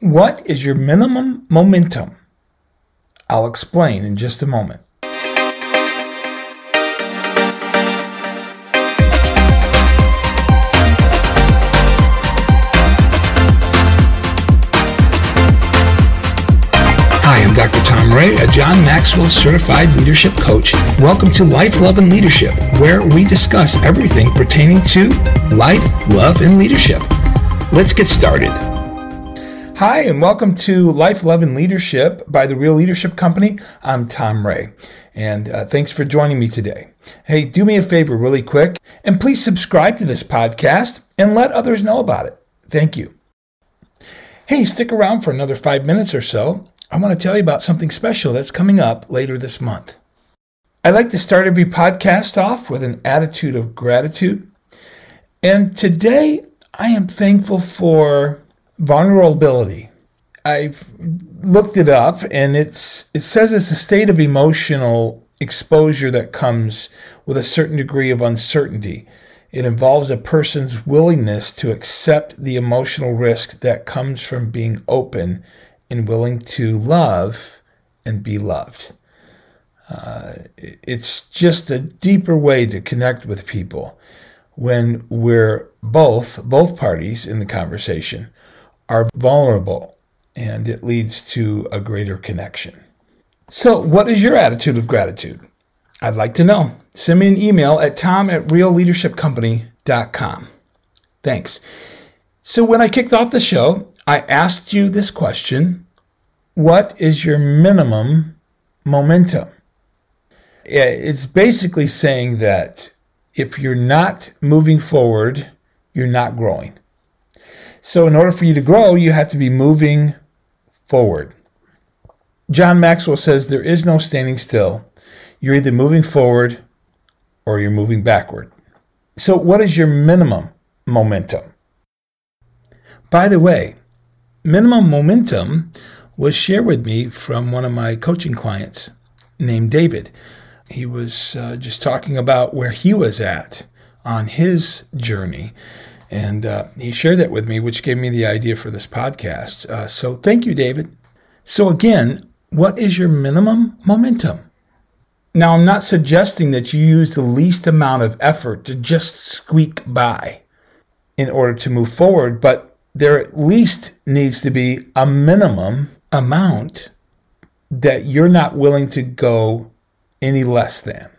What is your minimum momentum? I'll explain in just a moment. Hi, I'm Dr. Tom Ray, a John Maxwell certified leadership coach. Welcome to Life, Love, and Leadership, where we discuss everything pertaining to life, love, and leadership. Let's get started. Hi, and welcome to Life, Love, and Leadership by the Real Leadership Company. I'm Tom Ray, and uh, thanks for joining me today. Hey, do me a favor really quick, and please subscribe to this podcast and let others know about it. Thank you. Hey, stick around for another five minutes or so. I want to tell you about something special that's coming up later this month. I like to start every podcast off with an attitude of gratitude. And today I am thankful for vulnerability. I've looked it up and it's it says it's a state of emotional exposure that comes with a certain degree of uncertainty. It involves a person's willingness to accept the emotional risk that comes from being open and willing to love and be loved. Uh, it's just a deeper way to connect with people when we're both, both parties in the conversation are vulnerable and it leads to a greater connection. So, what is your attitude of gratitude? I'd like to know. Send me an email at tom at realleadershipcompany.com. Thanks. So, when I kicked off the show, I asked you this question What is your minimum momentum? It's basically saying that if you're not moving forward, you're not growing. So, in order for you to grow, you have to be moving forward. John Maxwell says there is no standing still. You're either moving forward or you're moving backward. So, what is your minimum momentum? By the way, minimum momentum was shared with me from one of my coaching clients named David. He was uh, just talking about where he was at on his journey. And uh, he shared that with me, which gave me the idea for this podcast. Uh, so thank you, David. So, again, what is your minimum momentum? Now, I'm not suggesting that you use the least amount of effort to just squeak by in order to move forward, but there at least needs to be a minimum amount that you're not willing to go any less than.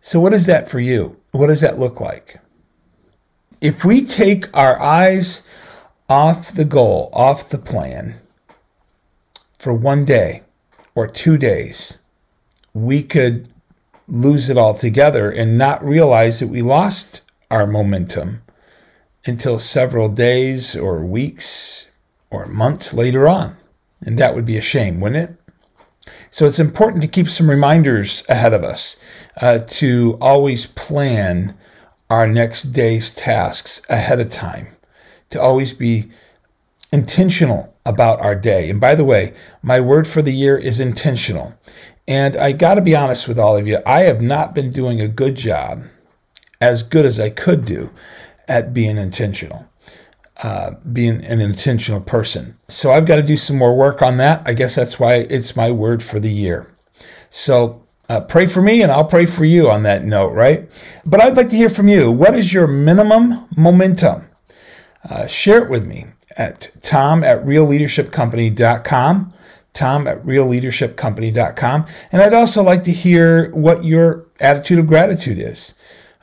So, what is that for you? What does that look like? If we take our eyes off the goal, off the plan for one day or two days, we could lose it altogether and not realize that we lost our momentum until several days or weeks or months later on. And that would be a shame, wouldn't it? So it's important to keep some reminders ahead of us uh, to always plan our next day's tasks ahead of time, to always be intentional about our day. And by the way, my word for the year is intentional. And I got to be honest with all of you, I have not been doing a good job, as good as I could do, at being intentional, uh, being an intentional person. So I've got to do some more work on that. I guess that's why it's my word for the year. So uh, pray for me and I'll pray for you on that note, right? But I'd like to hear from you. What is your minimum momentum? Uh, share it with me at tom at realleadershipcompany.com tom at realleadershipcompany.com. And I'd also like to hear what your attitude of gratitude is.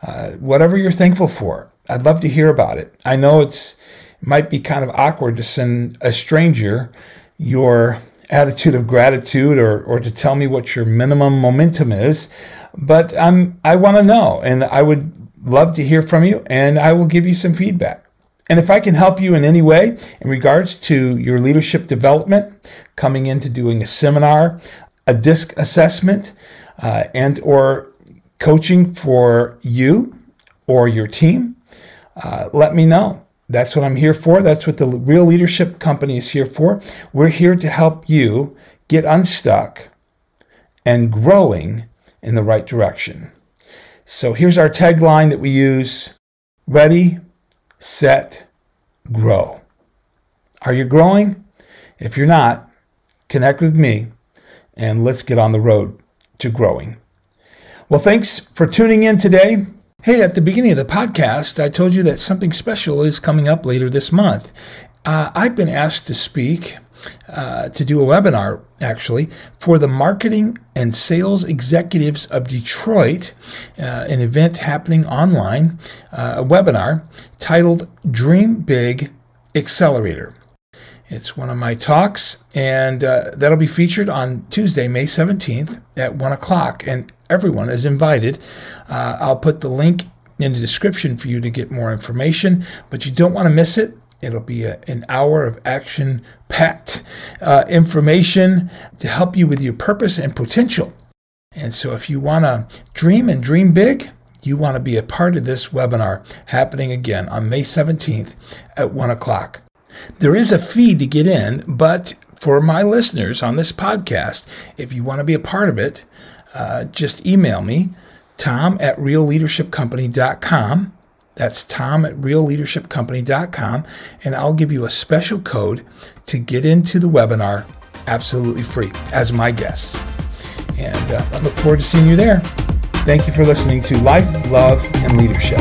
Uh, whatever you're thankful for. I'd love to hear about it. I know it's it might be kind of awkward to send a stranger your attitude of gratitude or, or to tell me what your minimum momentum is, but I'm I want to know and I would love to hear from you and I will give you some feedback. And if I can help you in any way in regards to your leadership development, coming into doing a seminar, a DISC assessment, uh, and or coaching for you or your team, uh, let me know. That's what I'm here for. That's what the Real Leadership Company is here for. We're here to help you get unstuck and growing in the right direction. So here's our tagline that we use Ready, Set, Grow. Are you growing? If you're not, connect with me and let's get on the road to growing. Well, thanks for tuning in today. Hey, at the beginning of the podcast, I told you that something special is coming up later this month. Uh, I've been asked to speak, uh, to do a webinar actually, for the Marketing and Sales Executives of Detroit, uh, an event happening online, uh, a webinar titled Dream Big Accelerator. It's one of my talks, and uh, that'll be featured on Tuesday, May 17th at 1 o'clock. And everyone is invited. Uh, I'll put the link in the description for you to get more information, but you don't want to miss it. It'll be a, an hour of action packed uh, information to help you with your purpose and potential. And so, if you want to dream and dream big, you want to be a part of this webinar happening again on May 17th at 1 o'clock. There is a fee to get in, but for my listeners on this podcast, if you want to be a part of it, uh, just email me, tom at realleadershipcompany.com. That's tom at realleadershipcompany.com, and I'll give you a special code to get into the webinar absolutely free as my guest. And uh, I look forward to seeing you there. Thank you for listening to Life, Love, and Leadership.